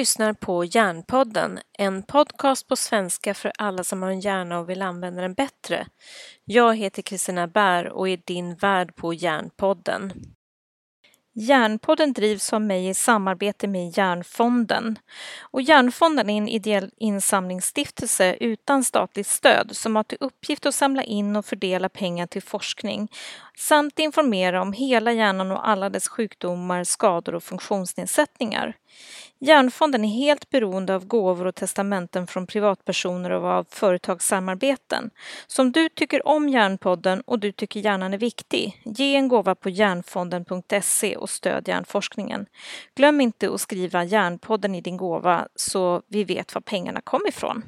lyssnar på Hjärnpodden, en podcast på svenska för alla som har en hjärna och vill använda den bättre. Jag heter Kristina Bär och är din värd på Hjärnpodden. Hjärnpodden drivs av mig i samarbete med Hjärnfonden. Och Hjärnfonden är en ideell insamlingsstiftelse utan statligt stöd som har till uppgift att samla in och fördela pengar till forskning samt informera om hela hjärnan och alla dess sjukdomar, skador och funktionsnedsättningar. Hjärnfonden är helt beroende av gåvor och testamenten från privatpersoner och av företagssamarbeten. Så om du tycker om Hjärnpodden och du tycker hjärnan är viktig, ge en gåva på hjärnfonden.se och stöd hjärnforskningen. Glöm inte att skriva Hjärnpodden i din gåva så vi vet var pengarna kom ifrån.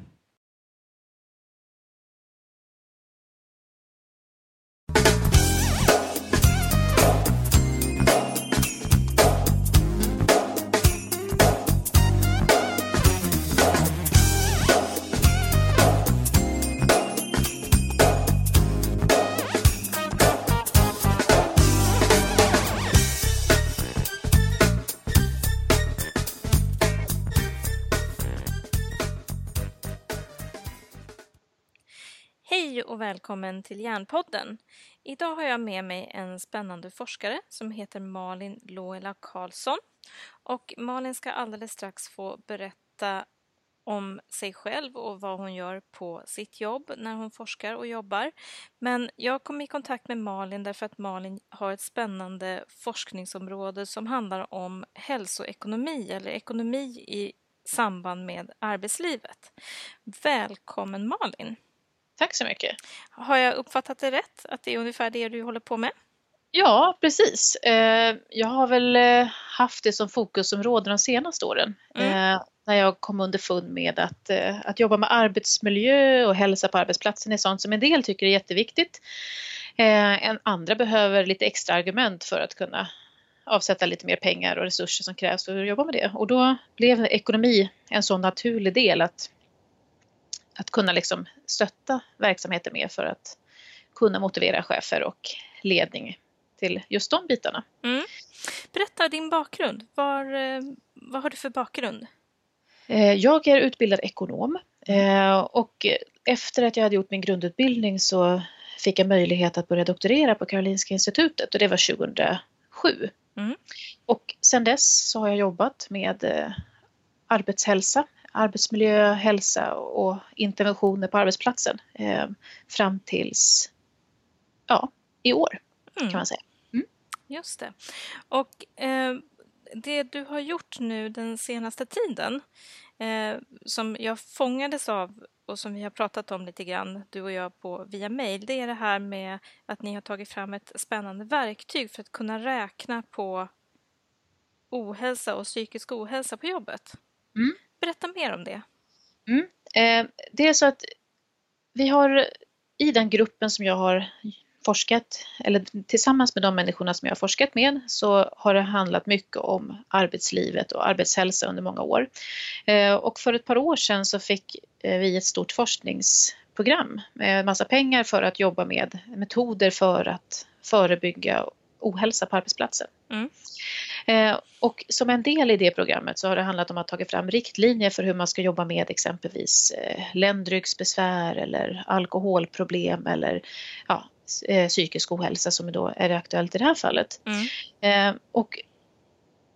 Hej och välkommen till Hjärnpodden. Idag har jag med mig en spännande forskare som heter Malin Loela Karlsson. Och Malin ska alldeles strax få berätta om sig själv och vad hon gör på sitt jobb när hon forskar och jobbar. Men jag kom i kontakt med Malin därför att Malin har ett spännande forskningsområde som handlar om hälsoekonomi eller ekonomi i samband med arbetslivet. Välkommen Malin! Tack så mycket. Har jag uppfattat det rätt? Att det är ungefär det du håller på med? Ja, precis. Eh, jag har väl eh, haft det som fokusområde de senaste åren. Mm. Eh, när jag kom underfund med att, att jobba med arbetsmiljö och hälsa på arbetsplatsen är sånt som en del tycker är jätteviktigt. En andra behöver lite extra argument för att kunna avsätta lite mer pengar och resurser som krävs för att jobba med det. Och då blev ekonomi en så naturlig del att att kunna liksom stötta verksamheten med för att kunna motivera chefer och ledning till just de bitarna. Mm. Berätta din bakgrund. Var, eh, vad har du för bakgrund? Eh, jag är utbildad ekonom eh, och efter att jag hade gjort min grundutbildning så fick jag möjlighet att börja doktorera på Karolinska institutet och det var 2007. Mm. Och sedan dess så har jag jobbat med arbetshälsa arbetsmiljö, hälsa och interventioner på arbetsplatsen eh, fram tills ja, i år mm. kan man säga. Mm. Just det. Och eh, det du har gjort nu den senaste tiden eh, som jag fångades av och som vi har pratat om lite grann, du och jag, på, via mail, det är det här med att ni har tagit fram ett spännande verktyg för att kunna räkna på ohälsa och psykisk ohälsa på jobbet. Mm. Berätta mer om det. Mm. Eh, det är så att vi har i den gruppen som jag har forskat, eller tillsammans med de människorna som jag har forskat med, så har det handlat mycket om arbetslivet och arbetshälsa under många år. Eh, och för ett par år sedan så fick eh, vi ett stort forskningsprogram med massa pengar för att jobba med metoder för att förebygga ohälsa på arbetsplatsen. Mm. Eh, och som en del i det programmet så har det handlat om att ta fram riktlinjer för hur man ska jobba med exempelvis eh, ländryggsbesvär eller alkoholproblem eller ja, eh, psykisk ohälsa som då är aktuellt i det här fallet. Mm. Och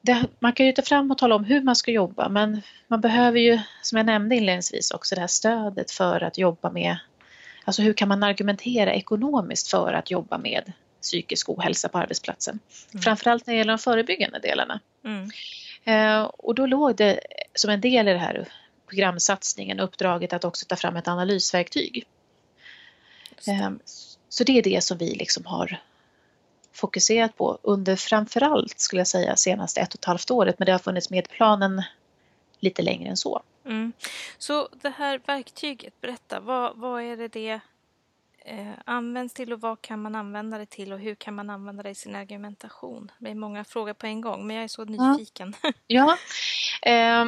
det, man kan ju ta fram och tala om hur man ska jobba men man behöver ju, som jag nämnde inledningsvis, också det här stödet för att jobba med Alltså hur kan man argumentera ekonomiskt för att jobba med psykisk ohälsa på arbetsplatsen. Mm. Framförallt när det gäller de förebyggande delarna. Mm. Eh, och då låg det som en del i det här programsatsningen uppdraget att också ta fram ett analysverktyg. Eh, så det är det som vi liksom har fokuserat på under framförallt skulle jag säga senaste ett och ett halvt året men det har funnits med planen lite längre än så. Mm. Så det här verktyget, berätta, vad, vad är det det eh, används till och vad kan man använda det till och hur kan man använda det i sin argumentation? Det är många frågor på en gång men jag är så nyfiken. Ja, ja. Eh,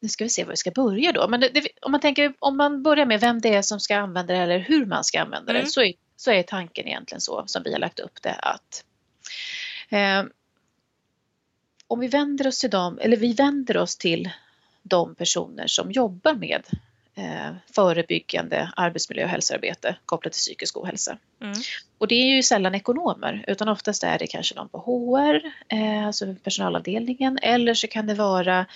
nu ska vi se var vi ska börja då. Men det, det, om man tänker om man börjar med vem det är som ska använda det eller hur man ska använda mm. det så är, så är tanken egentligen så som vi har lagt upp det att eh, om vi vänder oss till dem, eller vi vänder oss till de personer som jobbar med förebyggande arbetsmiljö och hälsoarbete kopplat till psykisk ohälsa. Mm. Och det är ju sällan ekonomer utan oftast är det kanske någon på HR, eh, alltså personalavdelningen eller så kan det vara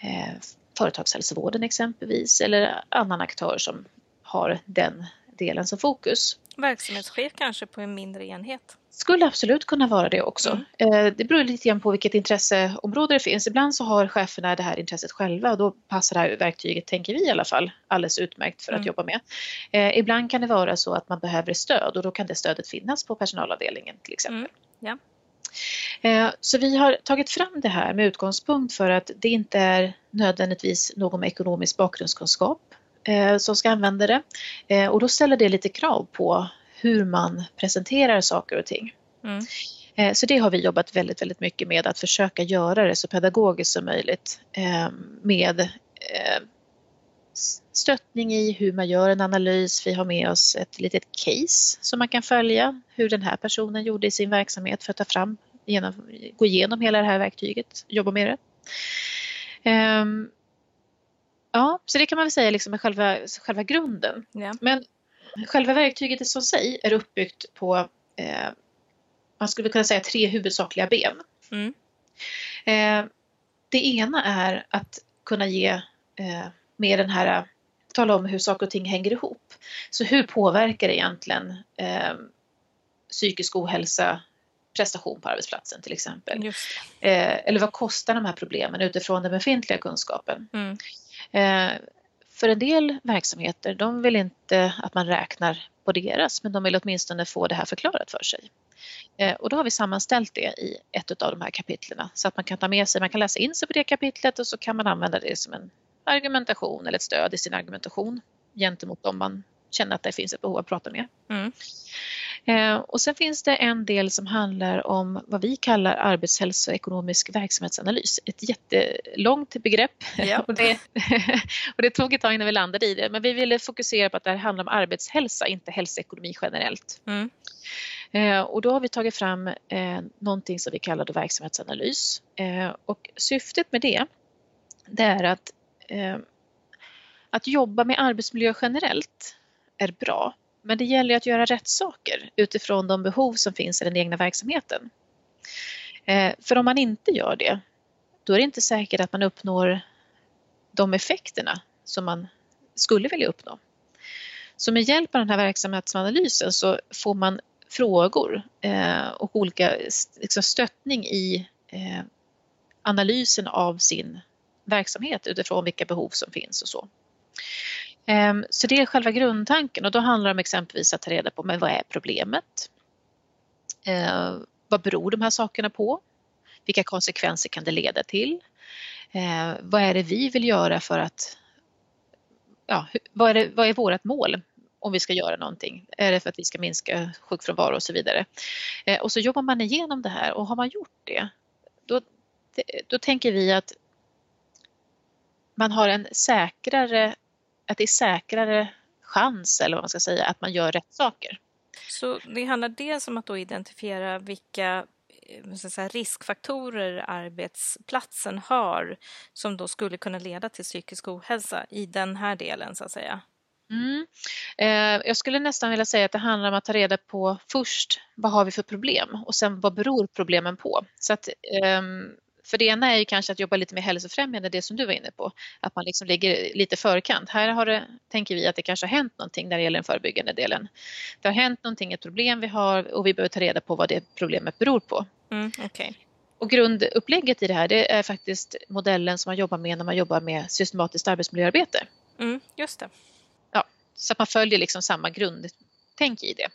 eh, företagshälsovården exempelvis eller annan aktör som har den delen som fokus. Verksamhetschef kanske på en mindre enhet? Skulle absolut kunna vara det också. Mm. Eh, det beror lite grann på vilket intresseområde det finns. Ibland så har cheferna det här intresset själva och då passar det här verktyget, tänker vi i alla fall, alldeles utmärkt för att mm. jobba med. Eh, ibland kan det vara så att man behöver stöd och då kan det stödet finnas på personalavdelningen till exempel. Mm. Ja. Eh, så vi har tagit fram det här med utgångspunkt för att det inte är nödvändigtvis någon med ekonomisk bakgrundskunskap som ska använda det. Och då ställer det lite krav på hur man presenterar saker och ting. Mm. Eh, så det har vi jobbat väldigt, väldigt mycket med att försöka göra det så pedagogiskt som möjligt eh, med eh, stöttning i hur man gör en analys. Vi har med oss ett litet case som man kan följa hur den här personen gjorde i sin verksamhet för att ta fram, gå igenom hela det här verktyget, jobba med det. Ja, så det kan man väl säga liksom är själva, själva grunden. Ja. Men Själva verktyget i sig är uppbyggt på, eh, man skulle kunna säga tre huvudsakliga ben. Mm. Eh, det ena är att kunna ge eh, med den här, tala om hur saker och ting hänger ihop. Så hur påverkar det egentligen eh, psykisk ohälsa prestation på arbetsplatsen till exempel. Eh, eller vad kostar de här problemen utifrån den befintliga kunskapen? Mm. Eh, för en del verksamheter, de vill inte att man räknar på deras, men de vill åtminstone få det här förklarat för sig. Eh, och då har vi sammanställt det i ett av de här kapitlerna så att man kan ta med sig, man kan läsa in sig på det kapitlet och så kan man använda det som en argumentation eller ett stöd i sin argumentation gentemot dem man känner att det finns ett behov att prata med. Mm. Eh, och sen finns det en del som handlar om vad vi kallar arbetshälsoekonomisk verksamhetsanalys. Ett jättelångt begrepp ja. och, det, och det tog ett tag innan vi landade i det. Men vi ville fokusera på att det här handlar om arbetshälsa, inte hälsoekonomi generellt. Mm. Eh, och då har vi tagit fram eh, någonting som vi kallar då verksamhetsanalys. Eh, och syftet med det, det är att, eh, att jobba med arbetsmiljö generellt är bra. Men det gäller att göra rätt saker utifrån de behov som finns i den egna verksamheten. Eh, för om man inte gör det, då är det inte säkert att man uppnår de effekterna som man skulle vilja uppnå. Så med hjälp av den här verksamhetsanalysen så får man frågor eh, och olika liksom stöttning i eh, analysen av sin verksamhet utifrån vilka behov som finns och så. Ehm, så det är själva grundtanken och då handlar det om exempelvis att ta reda på men vad är problemet? Ehm, vad beror de här sakerna på? Vilka konsekvenser kan det leda till? Ehm, vad är det vi vill göra för att ja, vad är, det, vad är vårt mål om vi ska göra någonting? Är det för att vi ska minska sjukfrånvaro och så vidare? Och så jobbar man igenom det här och har man gjort det, då, då tänker vi att man har en säkrare att det är säkrare chans eller vad man ska säga att man gör rätt saker. Så det handlar dels om att då identifiera vilka eh, säga, riskfaktorer arbetsplatsen har som då skulle kunna leda till psykisk ohälsa i den här delen så att säga? Mm. Eh, jag skulle nästan vilja säga att det handlar om att ta reda på först vad har vi för problem och sen vad beror problemen på? Så att eh, för det ena är ju kanske att jobba lite mer hälsofrämjande, det som du var inne på, att man liksom ligger lite förkant. Här har det, tänker vi att det kanske har hänt någonting när det gäller den förebyggande delen. Det har hänt någonting, ett problem vi har och vi behöver ta reda på vad det problemet beror på. Mm, okay. Och grundupplägget i det här det är faktiskt modellen som man jobbar med när man jobbar med systematiskt arbetsmiljöarbete. Mm, just det. Ja, så att man följer liksom samma grundtänk i det.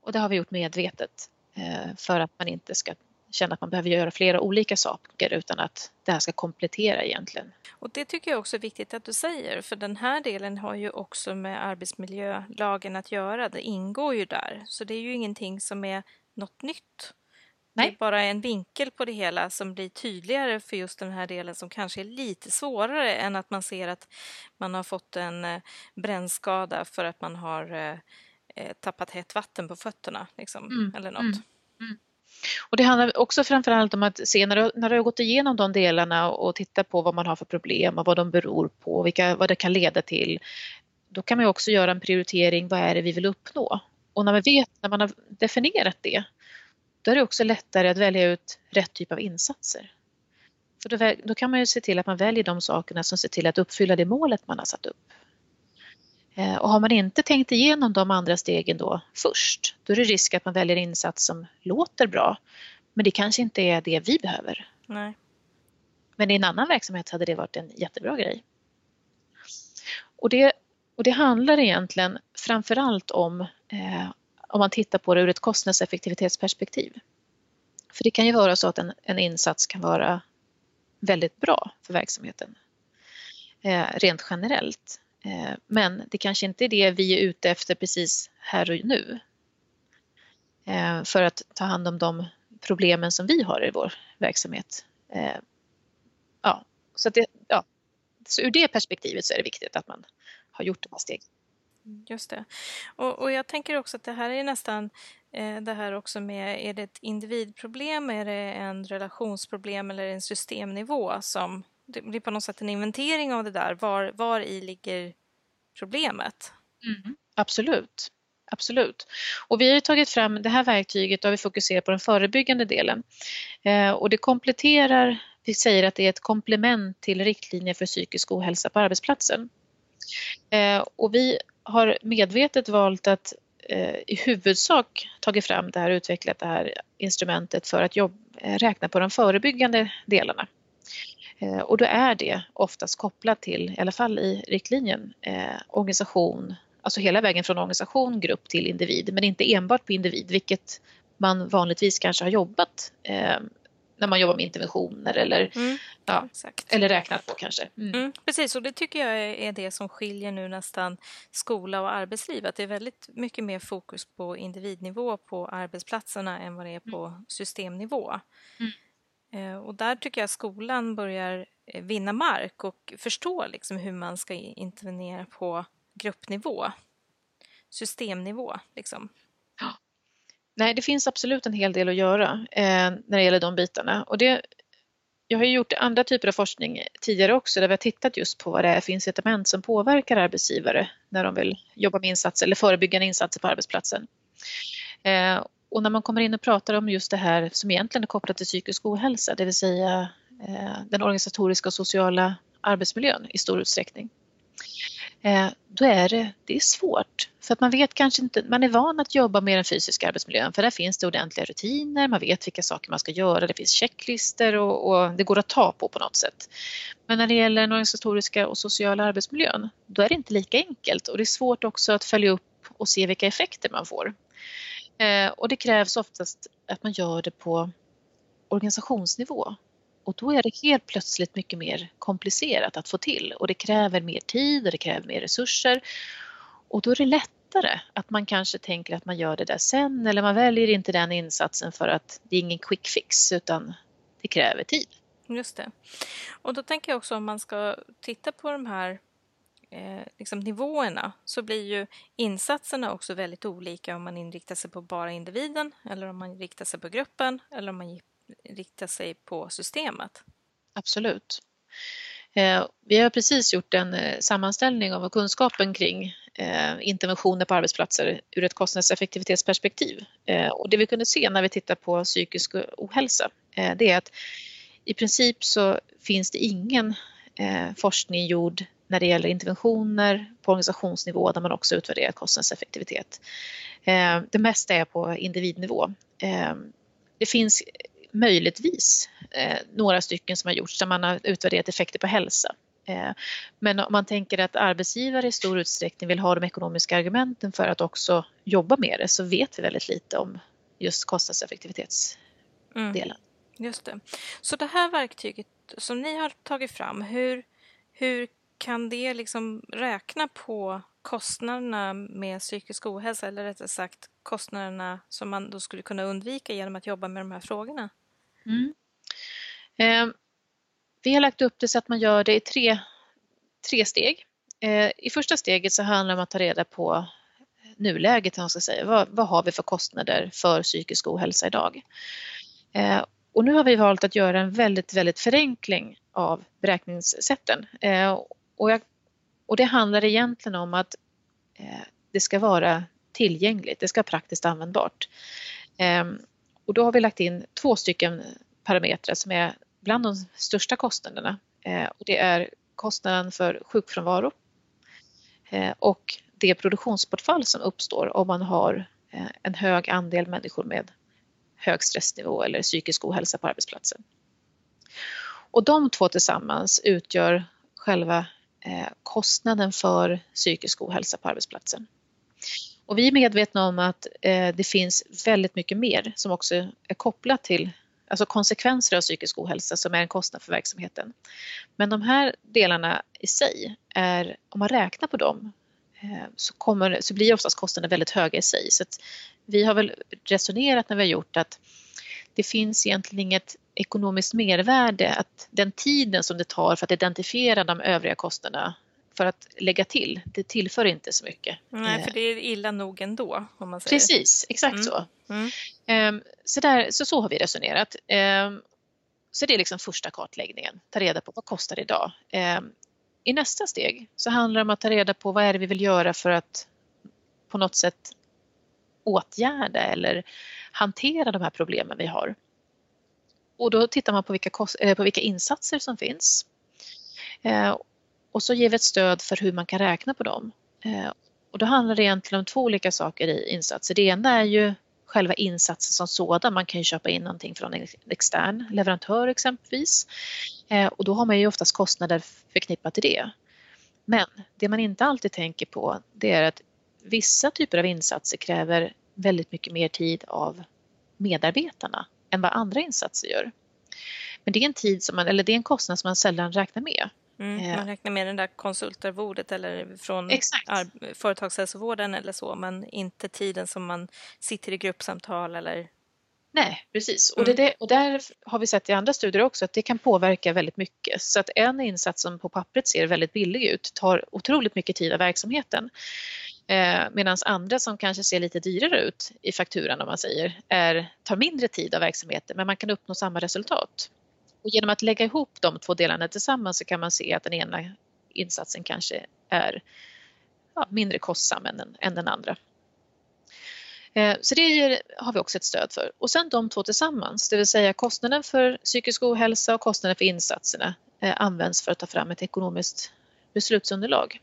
Och det har vi gjort medvetet eh, för att man inte ska känna att man behöver göra flera olika saker utan att det här ska komplettera egentligen. Och det tycker jag också är viktigt att du säger, för den här delen har ju också med arbetsmiljölagen att göra. Det ingår ju där, så det är ju ingenting som är något nytt. Nej. Det är bara en vinkel på det hela som blir tydligare för just den här delen som kanske är lite svårare än att man ser att man har fått en eh, brännskada för att man har eh, eh, tappat hett vatten på fötterna liksom, mm. eller något. Mm. Mm. Och det handlar också framförallt om att se när du, när du har gått igenom de delarna och tittat på vad man har för problem och vad de beror på, vilka, vad det kan leda till. Då kan man också göra en prioritering, vad är det vi vill uppnå? Och när man vet, när man har definierat det, då är det också lättare att välja ut rätt typ av insatser. För då, då kan man ju se till att man väljer de sakerna som ser till att uppfylla det målet man har satt upp. Eh, och har man inte tänkt igenom de andra stegen då först, då är det risk att man väljer insats som låter bra, men det kanske inte är det vi behöver. Nej. Men i en annan verksamhet hade det varit en jättebra grej. Och det, och det handlar egentligen framförallt om, eh, om man tittar på det ur ett kostnadseffektivitetsperspektiv. För det kan ju vara så att en, en insats kan vara väldigt bra för verksamheten, eh, rent generellt. Eh, men det kanske inte är det vi är ute efter precis här och nu. Eh, för att ta hand om de problemen som vi har i vår verksamhet. Eh, ja, så, det, ja. så ur det perspektivet så är det viktigt att man har gjort de här stegen. Just det. Och, och, jag tänker också att det här är nästan eh, det här också med, är det ett individproblem, är det en relationsproblem eller en systemnivå som det blir på något sätt en inventering av det där. Var, var i ligger problemet? Mm, absolut. Absolut. Och vi har tagit fram det här verktyget och vi fokuserar på den förebyggande delen. Eh, och det kompletterar, vi säger att det är ett komplement till riktlinjer för psykisk ohälsa på arbetsplatsen. Eh, och vi har medvetet valt att eh, i huvudsak tagit fram det här utvecklat det här instrumentet för att jobb, eh, räkna på de förebyggande delarna. Eh, och då är det oftast kopplat till, i alla fall i riktlinjen, eh, organisation, alltså hela vägen från organisation, grupp till individ, men inte enbart på individ, vilket man vanligtvis kanske har jobbat eh, när man jobbar med interventioner eller, mm, ja, eller räknat på kanske. Mm. Mm, precis, och det tycker jag är det som skiljer nu nästan skola och arbetsliv, att det är väldigt mycket mer fokus på individnivå på arbetsplatserna än vad det är på mm. systemnivå. Eh, och där tycker jag skolan börjar eh, vinna mark och förstå liksom hur man ska intervenera på gruppnivå, systemnivå. Liksom. Nej, det finns absolut en hel del att göra eh, när det gäller de bitarna. Och det, jag har gjort andra typer av forskning tidigare också där vi har tittat just på vad det är för incitament som påverkar arbetsgivare när de vill jobba med insatser eller förebyggande insatser på arbetsplatsen. Eh, och när man kommer in och pratar om just det här som egentligen är kopplat till psykisk ohälsa, det vill säga eh, den organisatoriska och sociala arbetsmiljön i stor utsträckning. Eh, då är det, det är svårt. För att man vet kanske inte, man är van att jobba med den fysiska arbetsmiljön för där finns det ordentliga rutiner, man vet vilka saker man ska göra, det finns checklister och, och det går att ta på på något sätt. Men när det gäller den organisatoriska och sociala arbetsmiljön, då är det inte lika enkelt och det är svårt också att följa upp och se vilka effekter man får. Eh, och det krävs oftast att man gör det på organisationsnivå. Och då är det helt plötsligt mycket mer komplicerat att få till och det kräver mer tid och det kräver mer resurser. Och då är det lättare att man kanske tänker att man gör det där sen eller man väljer inte den insatsen för att det är ingen quick fix utan det kräver tid. Just det. Och då tänker jag också om man ska titta på de här eh, liksom nivåerna så blir ju insatserna också väldigt olika om man inriktar sig på bara individen eller om man riktar sig på gruppen eller om man riktar sig på systemet. Absolut. Eh, vi har precis gjort en eh, sammanställning av kunskapen kring eh, interventioner på arbetsplatser ur ett kostnadseffektivitetsperspektiv. Eh, och det vi kunde se när vi tittar på psykisk ohälsa eh, det är att i princip så finns det ingen eh, forskning gjord när det gäller interventioner på organisationsnivå där man också utvärderar kostnadseffektivitet. Eh, det mesta är på individnivå. Eh, det finns möjligtvis eh, några stycken som har gjorts där man har utvärderat effekter på hälsa. Men om man tänker att arbetsgivare i stor utsträckning vill ha de ekonomiska argumenten för att också jobba med det så vet vi väldigt lite om just kostnadseffektivitetsdelen. Mm, just det. Så det här verktyget som ni har tagit fram, hur, hur kan det liksom räkna på kostnaderna med psykisk ohälsa eller rättare sagt kostnaderna som man då skulle kunna undvika genom att jobba med de här frågorna? Mm. Eh, vi har lagt upp det så att man gör det i tre, tre steg. Eh, I första steget så handlar det om att ta reda på nuläget, man ska säga. Vad, vad har vi för kostnader för psykisk ohälsa idag? Eh, och nu har vi valt att göra en väldigt, väldigt förenkling av beräkningssätten. Eh, och, jag, och det handlar egentligen om att eh, det ska vara tillgängligt, det ska vara praktiskt användbart. Ehm, och då har vi lagt in två stycken parametrar som är bland de största kostnaderna. Eh, och det är kostnaden för sjukfrånvaro eh, och det produktionsbortfall som uppstår om man har eh, en hög andel människor med hög stressnivå eller psykisk ohälsa på arbetsplatsen. Och de två tillsammans utgör själva Eh, kostnaden för psykisk ohälsa på arbetsplatsen. Och vi är medvetna om att eh, det finns väldigt mycket mer som också är kopplat till alltså konsekvenser av psykisk ohälsa som är en kostnad för verksamheten. Men de här delarna i sig är, om man räknar på dem eh, så, kommer, så blir oftast kostnaderna väldigt höga i sig. Så vi har väl resonerat när vi har gjort att det finns egentligen inget ekonomiskt mervärde att den tiden som det tar för att identifiera de övriga kostnaderna för att lägga till, det tillför inte så mycket. Nej, för det är illa nog ändå. Om man säger. Precis, exakt mm. så. Mm. Um, så, där, så så har vi resonerat. Um, så det är liksom första kartläggningen, ta reda på vad kostar det idag. Um, I nästa steg så handlar det om att ta reda på vad är det vi vill göra för att på något sätt åtgärda eller hantera de här problemen vi har. Och då tittar man på vilka, eh, på vilka insatser som finns. Eh, och så ger vi ett stöd för hur man kan räkna på dem. Eh, och då handlar det egentligen om två olika saker i insatser. Det ena är ju själva insatsen som sådan. Man kan ju köpa in någonting från en extern leverantör exempelvis. Och då har man ju oftast kostnader förknippat till det. Men det man inte alltid tänker på det är att vissa typer av insatser kräver väldigt mycket mer tid av medarbetarna än vad andra insatser gör. Men det är en tid som man, eller det är en kostnad som man sällan räknar med. Mm, man räknar med det där konsultarvodet eller från företagshälsovården eller så, men inte tiden som man sitter i gruppsamtal eller Nej, precis. Mm. Och, det, och där har vi sett i andra studier också att det kan påverka väldigt mycket. Så att en insats som på pappret ser väldigt billig ut tar otroligt mycket tid av verksamheten. Eh, Medan andra som kanske ser lite dyrare ut i fakturan om man säger, är, tar mindre tid av verksamheten men man kan uppnå samma resultat. Och genom att lägga ihop de två delarna tillsammans så kan man se att den ena insatsen kanske är ja, mindre kostsam än, än den andra. Eh, så det har vi också ett stöd för. Och sen de två tillsammans, det vill säga kostnaden för psykisk ohälsa och kostnaden för insatserna eh, används för att ta fram ett ekonomiskt beslutsunderlag.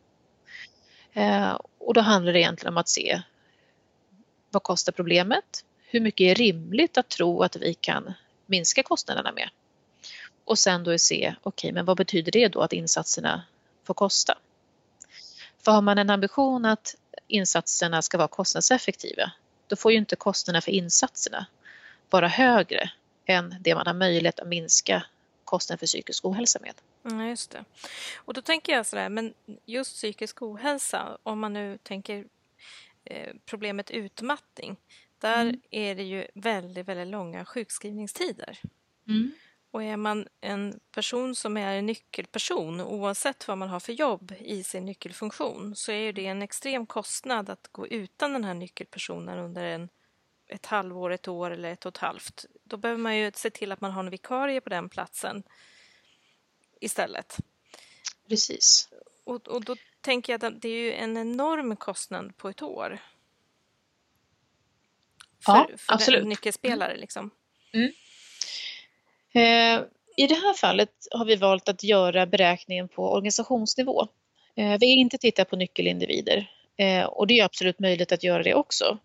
Eh, och då handlar det egentligen om att se vad kostar problemet? Hur mycket är rimligt att tro att vi kan minska kostnaderna med? och sen då se, okej, okay, men vad betyder det då att insatserna får kosta? För har man en ambition att insatserna ska vara kostnadseffektiva, då får ju inte kostnaderna för insatserna vara högre än det man har möjlighet att minska kostnaden för psykisk ohälsa med. Ja, just det. Och då tänker jag sådär, men just psykisk ohälsa, om man nu tänker eh, problemet utmattning, där mm. är det ju väldigt, väldigt långa sjukskrivningstider. Mm. Och är man en person som är en nyckelperson, oavsett vad man har för jobb i sin nyckelfunktion, så är det en extrem kostnad att gå utan den här nyckelpersonen under en, ett halvår, ett år eller ett och ett halvt. Då behöver man ju se till att man har en vikarie på den platsen istället. Precis. Och, och då tänker jag att det är ju en enorm kostnad på ett år. För, ja, för absolut. nyckelspelare liksom. Mm. Eh, I det här fallet har vi valt att göra beräkningen på organisationsnivå. Eh, vi har inte tittat på nyckelindivider eh, och det är absolut möjligt att göra det också.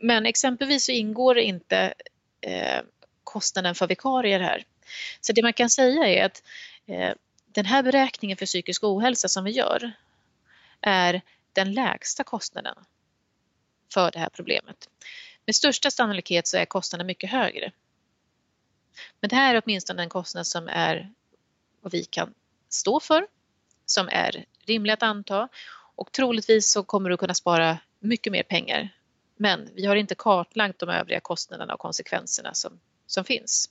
Men exempelvis så ingår inte Eh, kostnaden för vikarier här. Så det man kan säga är att eh, den här beräkningen för psykisk ohälsa som vi gör är den lägsta kostnaden för det här problemet. Med största sannolikhet så är kostnaden mycket högre. Men det här är åtminstone en kostnad som är vad vi kan stå för, som är rimlig att anta och troligtvis så kommer du kunna spara mycket mer pengar. Men vi har inte kartlagt de övriga kostnaderna och konsekvenserna som, som finns.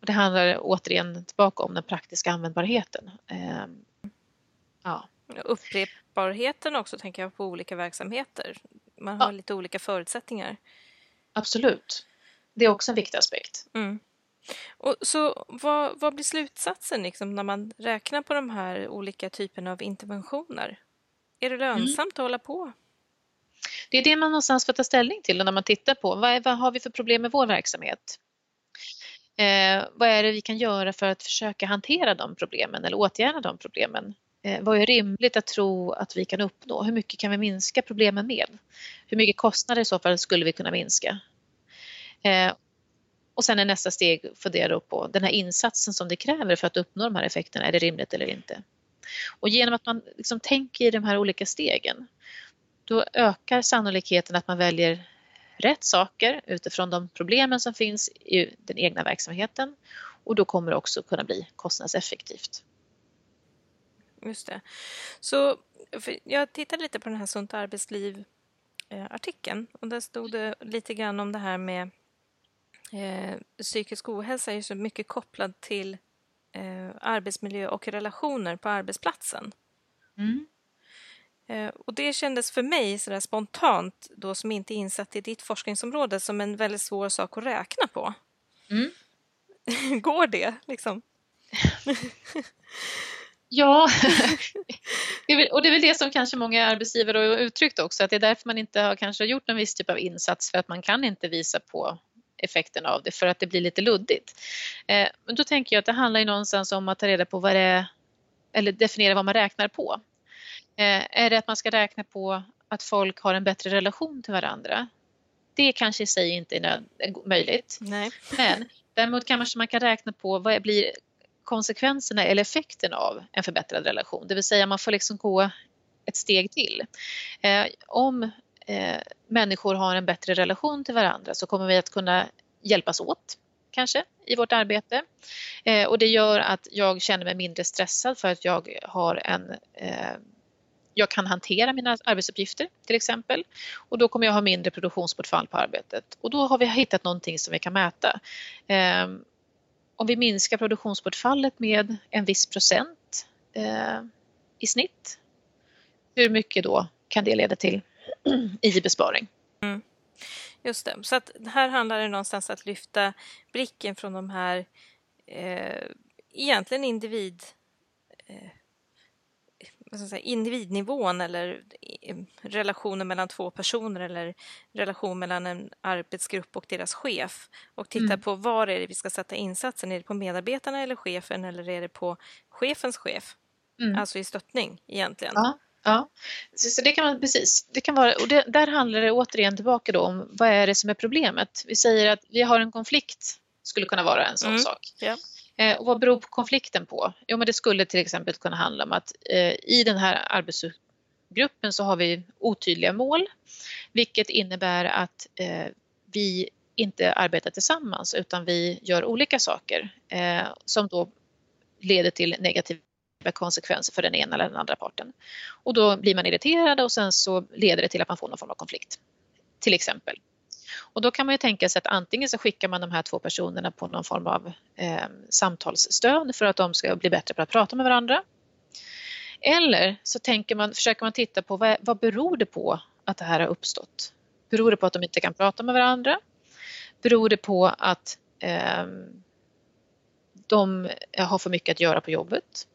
Och det handlar återigen tillbaka om den praktiska användbarheten. Eh, ja. Upprep, anpassbarheten också tänker jag på olika verksamheter. Man har Ja. lite olika förutsättningar. Absolut. Det är också en viktig aspekt. Mm. Och så vad, vad blir slutsatsen liksom, när man räknar på de här olika typerna av interventioner? Är det lönsamt att hålla på? Det är det man någonstans får ta ställning till när man tittar på vad, är, vad har vi för problem med vår verksamhet? Eh, vad är det vi kan göra för att försöka hantera de problemen eller åtgärda de problemen? Eh, vad är rimligt att tro att vi kan uppnå? Hur mycket kan vi minska problemen med? Hur mycket kostnader i så fall skulle vi kunna minska? Eh, och sen är nästa steg fundera på den här insatsen som det kräver för att uppnå de här effekterna. Är det rimligt eller inte? Och genom att man liksom tänker i de här olika stegen då ökar sannolikheten att man väljer rätt saker utifrån de problemen som finns i den egna verksamheten och då kommer det också kunna bli kostnadseffektivt. Just det. Så jag tittade lite på den här Sunt arbetsliv-artikeln och där stod det lite grann om det här med eh, psykisk ohälsa är ju så mycket kopplad till eh, arbetsmiljö och relationer på arbetsplatsen. Mm. Eh, och det kändes för mig sådär spontant, då som inte är insatt i ditt forskningsområde, som en väldigt svår sak att räkna på. Mm. Går det liksom? Ja, och det är väl det som kanske många arbetsgivare har uttryckt också, att det är därför man inte har kanske gjort en viss typ av insats för att man kan inte visa på effekten av det för att det blir lite luddigt. Eh, Men då tänker jag att det handlar ju någonstans om att ta reda på vad det är, eller definiera vad man räknar på. Eh, Är det att man ska räkna på att folk har en bättre relation till varandra? Det kanske i sig inte är möjligt. Nej. Men däremot kanske man kan räkna på vad blir konsekvenserna eller effekten av en förbättrad relation. Det vill säga man får liksom gå ett steg till. Eh, om eh, människor har en bättre relation till varandra så kommer vi att kunna hjälpas åt kanske i vårt arbete. Eh, och det gör att jag känner mig mindre stressad för att jag har en eh, jag kan hantera mina arbetsuppgifter till exempel och då kommer jag ha mindre produktionsbortfall på arbetet och då har vi hittat någonting som vi kan mäta. Eh, om vi minskar produktionsbortfallet med en viss procent eh, i snitt, hur mycket då kan det leda till i besparing? Mm. Just det. Så att här handlar det någonstans att lyfta blicken från de här eh, egentligen individ eh, vad ska jag säga, individnivån eller eh, relationen mellan två personer eller relation mellan en arbetsgrupp och deras chef och titta Mm. på var är det vi ska sätta insatsen. Är det på medarbetarna eller chefen eller är det på chefens chef? Mm. Alltså i stöttning egentligen. Ja, ja. Så, det kan man precis. Det kan vara, och det, där handlar det återigen tillbaka då om vad är det som är problemet? Vi säger att vi har en konflikt, skulle kunna vara en sån Mm. sak. Ja. Eh, och vad beror på konflikten på? Jo, men det skulle till exempel kunna handla om att eh, i den här arbetsgruppen så har vi otydliga mål, vilket innebär att eh, vi inte arbetar tillsammans utan vi gör olika saker eh, som då leder till negativa konsekvenser för den ena eller den andra parten. Och då blir man irriterad och sen så leder det till att man får någon form av konflikt. Till exempel. Och då kan man ju tänka sig att antingen så skickar man de här två personerna på någon form av eh, samtalsstöd för att de ska bli bättre på att prata med varandra. Eller så tänker man, försöker man titta på vad, vad beror det på att det här har uppstått? Beror det på att de inte kan prata med varandra? Beror det på att eh, de har för mycket att göra på jobbet?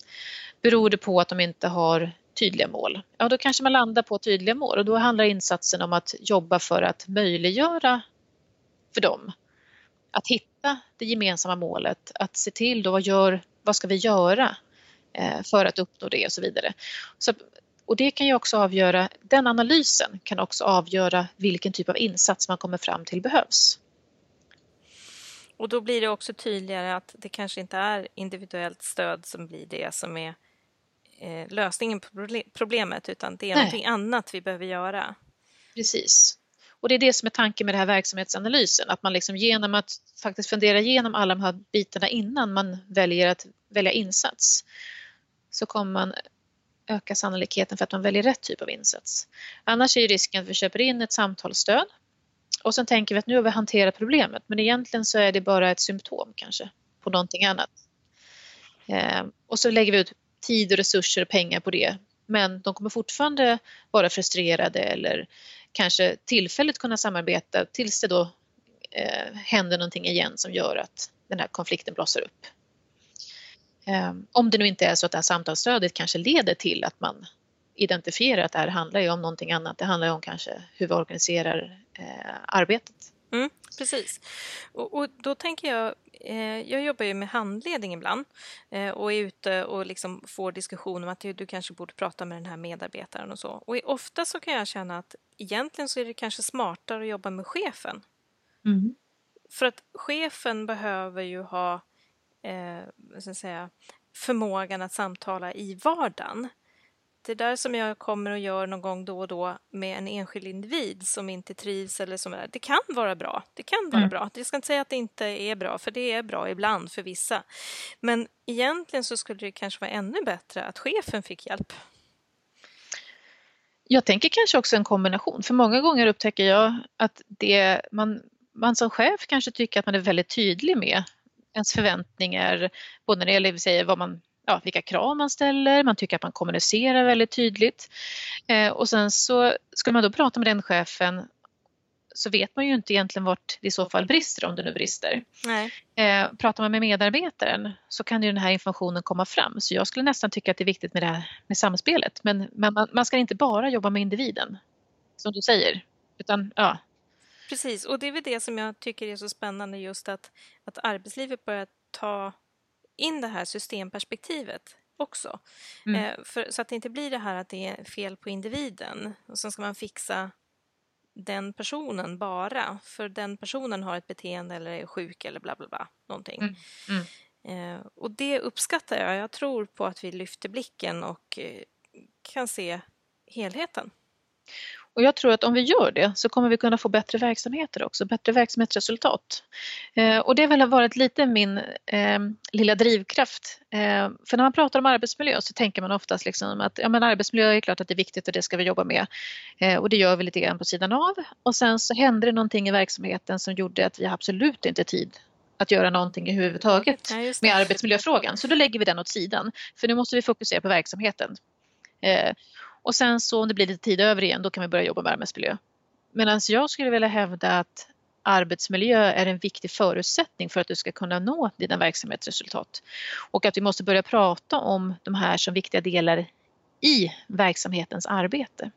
Beror det på att de inte har tydliga mål? Ja, då kanske man landar på tydliga mål och då handlar insatsen om att jobba för att möjliggöra för dem att hitta det gemensamma målet, att se till då vad, gör, vad ska vi göra eh, för att uppnå det och så vidare. Så, och det kan ju också avgöra, den analysen kan också avgöra vilken typ av insats man kommer fram till behövs. Och då blir det också tydligare att det kanske inte är individuellt stöd som blir det som är eh, lösningen på proble- problemet utan det är Nej. någonting annat vi behöver göra. Precis. Och det är det som är tanken med den här verksamhetsanalysen, att man liksom genom att faktiskt fundera igenom alla de här bitarna innan man väljer att välja insats så kommer man öka sannolikheten för att man väljer rätt typ av insats. Annars är risken att vi köper in ett samtalsstöd och sen tänker vi att nu har vi hanterat problemet men egentligen så är det bara ett symptom kanske på någonting annat. Eh, och så lägger vi ut tid och resurser och pengar på det men de kommer fortfarande vara frustrerade eller kanske tillfälligt kunna samarbeta tills det då eh, händer någonting igen som gör att den här konflikten blossar upp. Eh, om det nu inte är så att det här samtalsstödet kanske leder till att man identifierar att det här handlar ju om någonting annat. Det handlar ju om kanske hur vi organiserar eh, arbetet. Mm, precis. Och, och, då tänker jag, eh, jag jobbar ju med handledning ibland eh, och är ute och liksom får diskussion om att du, du, kanske borde prata med den här medarbetaren och så. Och ofta så kan jag känna att egentligen så är det kanske smartare att jobba med chefen. Mm. För att chefen behöver ju ha eh, vad säga, förmågan att samtala i vardagen det är där som jag kommer och gör någon gång då och då med en enskild individ som inte trivs eller som är, det kan vara bra. Det kan vara mm. bra. Jag ska inte säga att det inte är bra, för det är bra ibland för vissa. Men egentligen så skulle det kanske vara ännu bättre att chefen fick hjälp. Jag tänker kanske också en kombination, för många gånger upptäcker jag att det man, man som chef kanske tycker att man är väldigt tydlig med ens förväntningar, både när det gäller säger, vad man ja, vilka krav man ställer, man tycker att man kommunicerar väldigt tydligt. Eh, och sen så ska man då prata med den chefen så vet man ju inte egentligen vart det i så fall brister om det nu brister. Nej. Eh, pratar man med medarbetaren så kan ju den här informationen komma fram. Så jag skulle nästan tycka att det är viktigt med det här med samspelet. Men, men man, man ska inte bara jobba med individen, som du säger. Utan, ja. Precis, och det är väl det som jag tycker är så spännande just att, att arbetslivet börjar ta in det här systemperspektivet också. Mm. Eh, för, så att det inte blir det här att det är fel på individen och sen ska man fixa den personen bara, för den personen har ett beteende eller är sjuk eller bla bla bla, någonting. Mm. Mm. Eh, och det uppskattar jag. Jag tror på att vi lyfter blicken och eh, kan se helheten. Och jag tror att om vi gör det så kommer vi kunna få bättre verksamheter också, bättre verksamhetsresultat. Eh, och det har väl varit lite min eh, lilla drivkraft. Eh, för när man pratar om arbetsmiljö så tänker man oftast liksom att ja, men arbetsmiljö är klart att det är viktigt och det ska vi jobba med. Eh, och det gör vi lite grann på sidan av. Och sen så hände det någonting i verksamheten som gjorde att vi absolut inte tid att göra någonting överhuvudtaget ja, med arbetsmiljöfrågan. Så då lägger vi den åt sidan. För nu måste vi fokusera på verksamheten. Och sen så om det blir lite tid över igen, då kan vi börja jobba med arbetsmiljö. Medan jag skulle vilja hävda att arbetsmiljö är en viktig förutsättning för att du ska kunna nå dina verksamhetsresultat. Och att vi måste börja prata om de här som viktiga delar i verksamhetens arbete.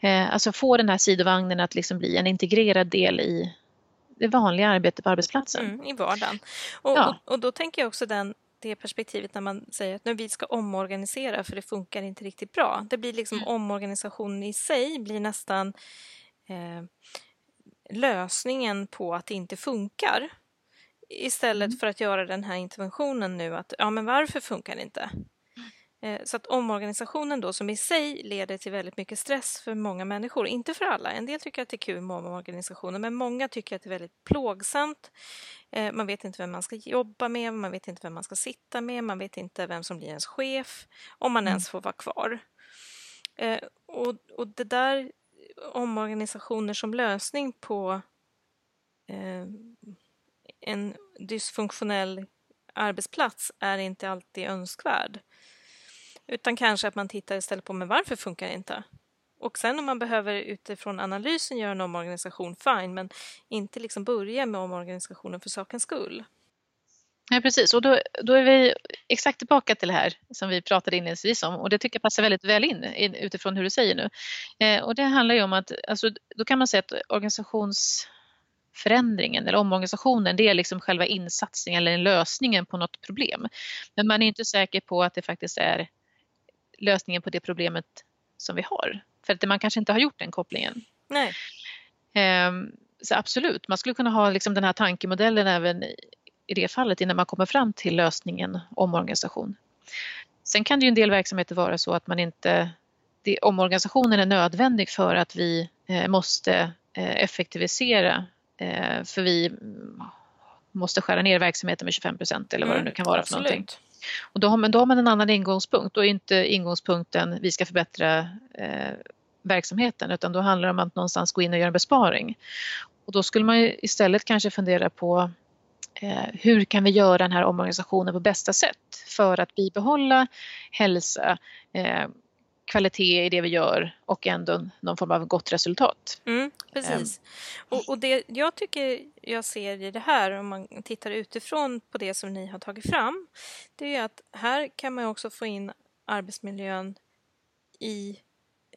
Eh, alltså få den här sidovagnen att liksom bli en integrerad del i det vanliga arbetet på arbetsplatsen. Mm, I vardagen. Och, ja. och, och, då tänker jag också den det perspektivet när man säger att nu vi ska omorganisera för det funkar inte riktigt bra. Det blir liksom mm. omorganisationen i sig blir nästan eh, lösningen på att det inte funkar. Istället mm. för att göra den här interventionen nu att ja men varför funkar det inte? Eh, så att omorganisationen då som i sig leder till väldigt mycket stress för många människor, inte för alla. En del tycker att det är kul med omorganisationer men många tycker att det är väldigt plågsamt. Eh, man vet inte vem man ska jobba med, man vet inte vem man ska sitta med, man vet inte vem som blir ens chef, om man mm. ens får vara kvar. Eh, och, och det där omorganisationer som lösning på en dysfunktionell arbetsplats är inte alltid önskvärd. Utan kanske att man tittar istället på men varför funkar det inte? Och sen om man behöver utifrån analysen göra en omorganisation, fine, men inte liksom börja med omorganisationen för sakens skull. Ja, precis, och då, då är vi exakt tillbaka till det här som vi pratade inledningsvis om och det tycker jag passar väldigt väl in utifrån hur du säger nu. Eh, och det handlar ju om att, alltså, då kan man säga att organisationsförändringen eller omorganisationen det är liksom själva insatsen eller lösningen på något problem. Men man är inte säker på att det faktiskt är lösningen på det problemet som vi har. För att man kanske inte har gjort den kopplingen. Nej. Ehm, så absolut, man skulle kunna ha liksom den här tankemodellen även i det fallet innan man kommer fram till lösningen omorganisation. Sen kan det ju en del verksamheter vara så att man inte, det, omorganisationen är nödvändig för att vi eh, måste eh, effektivisera eh, för vi måste skära ner verksamheten med 25 procent eller vad det nu kan vara för någonting. Och då, har man, då har man en annan ingångspunkt. Då är inte ingångspunkten vi ska förbättra eh, verksamheten utan då handlar det om att någonstans gå in och göra en besparing. Och då skulle man istället kanske fundera på eh, hur kan vi göra den här omorganisationen på bästa sätt för att bibehålla hälsa, eh, kvalitet i det vi gör och ändå någon form av gott resultat. Mm, precis. Um. Och, och, det jag tycker jag ser i det här, om man tittar utifrån på det som ni har tagit fram, det är att här kan man också få in arbetsmiljön i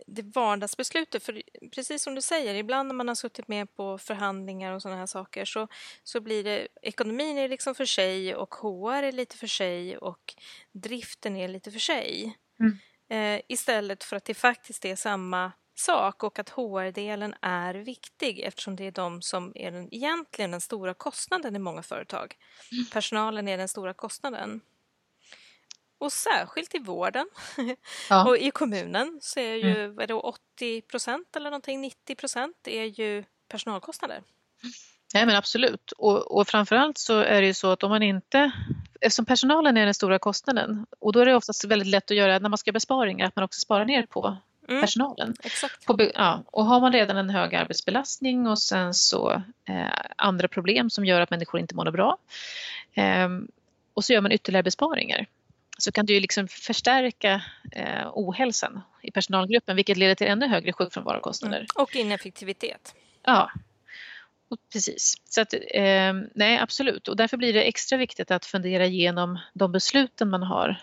det vardagsbeslutet. För precis som du säger, ibland när man har suttit med på förhandlingar och sådana här saker så, så blir det ekonomin är liksom för sig och HR är lite för sig och driften är lite för sig. Mm. Eh, istället för att det faktiskt är samma sak och att HR-delen är viktig eftersom det är de som är den, egentligen den stora kostnaden i många företag. Mm. Personalen är den stora kostnaden. Och särskilt i vården ja. och i kommunen så är ju mm. är det 80 procent eller någonting, 90 procent är ju personalkostnader. Nej men absolut och, och framförallt så är det ju så att om man inte, eftersom personalen är den stora kostnaden och då är det oftast väldigt lätt att göra när man ska besparingar att man också sparar ner på mm. personalen. Exakt. På, ja, och har man redan en hög arbetsbelastning och sen så eh, andra problem som gör att människor inte mår bra eh, och så gör man ytterligare besparingar så kan det ju liksom förstärka eh, ohälsan i personalgruppen vilket leder till ännu högre sjukfrånvarokostnader. Mm. Och ineffektivitet. Ja, precis. Så att, eh, nej, absolut. Och därför blir det extra viktigt att fundera igenom de besluten man har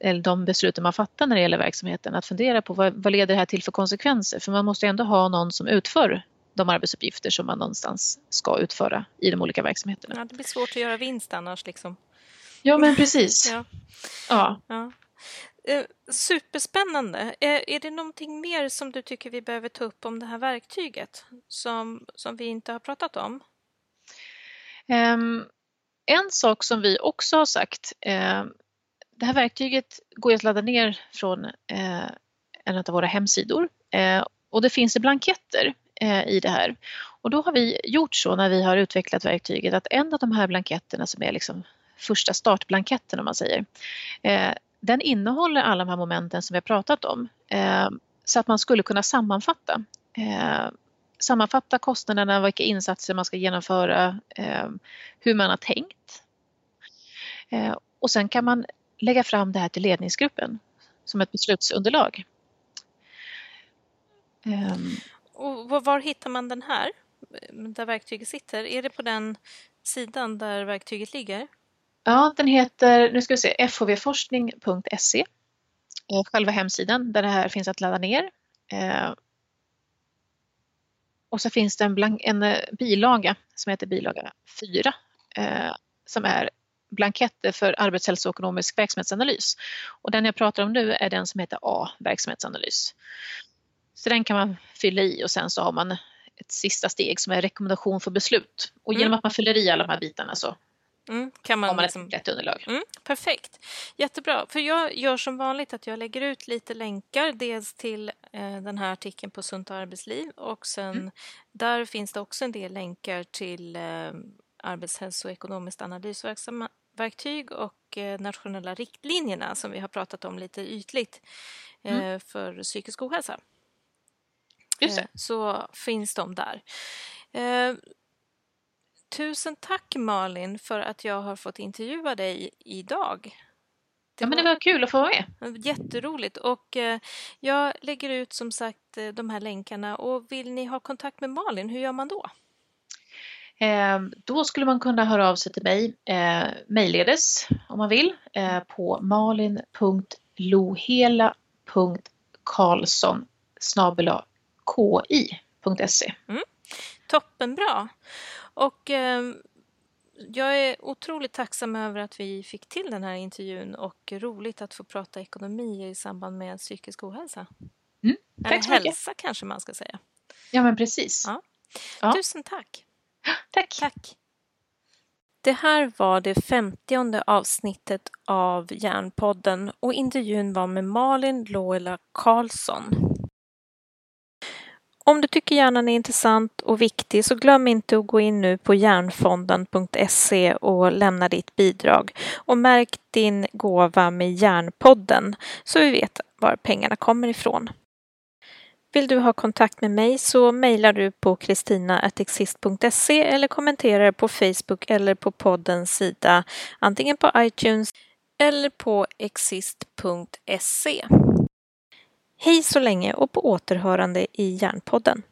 eller de besluten man fattar när det gäller verksamheten. Att fundera på vad, vad leder det här till för konsekvenser? För man måste ändå ha någon som utför de arbetsuppgifter som man någonstans ska utföra i de olika verksamheterna. Ja, det blir svårt att göra vinst annars. Liksom. Ja, men precis. ja. ja. ja. Eh, superspännande. Eh, är det någonting mer som du tycker vi behöver ta upp om det här verktyget som, som vi inte har pratat om? Um, en sak som vi också har sagt, uh, det här verktyget går att ladda ner från uh, en av våra hemsidor uh, och det finns blanketter i det här. Och då har vi gjort så när vi har utvecklat verktyget att en av de här blanketterna som är liksom första startblanketten om man säger. Den innehåller alla de här momenten som vi har pratat om eh, så att man skulle kunna sammanfatta. Eh, sammanfatta kostnaderna, vilka insatser man ska genomföra, eh, hur man har tänkt. Eh, och sen kan man lägga fram det här till ledningsgruppen som ett beslutsunderlag. Ehm. Och var hittar man den här, där verktyget sitter? Är det på den sidan där verktyget ligger? Ja, den heter, nu ska vi se, fhvforskning.se. Eh, själva hemsidan där det här finns att ladda ner. Eh, och så finns det en, blank, en eh, bilaga som heter bilaga 4 som är blanketter för arbetshälsoekonomisk verksamhetsanalys. Och den jag pratar om nu är den som heter A, verksamhetsanalys. Så den kan man fylla i och sen så har man ett sista steg som är rekommendation för beslut. Och genom mm. att man fyller i alla de här bitarna så Mm, kan man har man liksom... ett rätt underlag. Mm, perfekt, jättebra. För jag gör som vanligt att jag lägger ut lite länkar. Dels till eh, den här artikeln på Sunt arbetsliv och sen mm. där finns det också en del länkar till eh, arbetshälsoekonomiskt analysverktyg och eh, nationella riktlinjerna som vi har pratat om lite ytligt eh, mm. för psykisk ohälsa. Just det. Eh, så finns de där. Tusen tack Malin för att jag har fått intervjua dig idag. Det ja, men det var kul att få vara med. Jätteroligt och eh, jag lägger ut som sagt eh, de här länkarna och vill ni ha kontakt med Malin, hur gör man då? Eh, då skulle man kunna höra av sig till mig eh, mejlledes om man vill eh, på malin.lohela.karlsson ki.se. Mm. Toppenbra! Och eh, jag är otroligt tacksam över att vi fick till den här intervjun och roligt att få prata ekonomi i samband med psykisk ohälsa. Mm, tack så mycket. hälsa kanske man ska säga. Ja, men precis. Ja. Ja. Tusen tack. Tack. tack. Det här var det femtionde avsnittet av Järnpodden och intervjun var med Malin Loela Karlsson. Om du tycker hjärnan är intressant och viktig så glöm inte att gå in nu på hjärnfonden.se och lämna ditt bidrag. Och märk din gåva med Hjärnpodden så vi vet var pengarna kommer ifrån. Vill du ha kontakt med mig så mejlar du på kristina.exist.se eller kommenterar på Facebook eller på poddens sida antingen på iTunes eller på exist.se. Hej så länge och på återhörande i Järnpodden.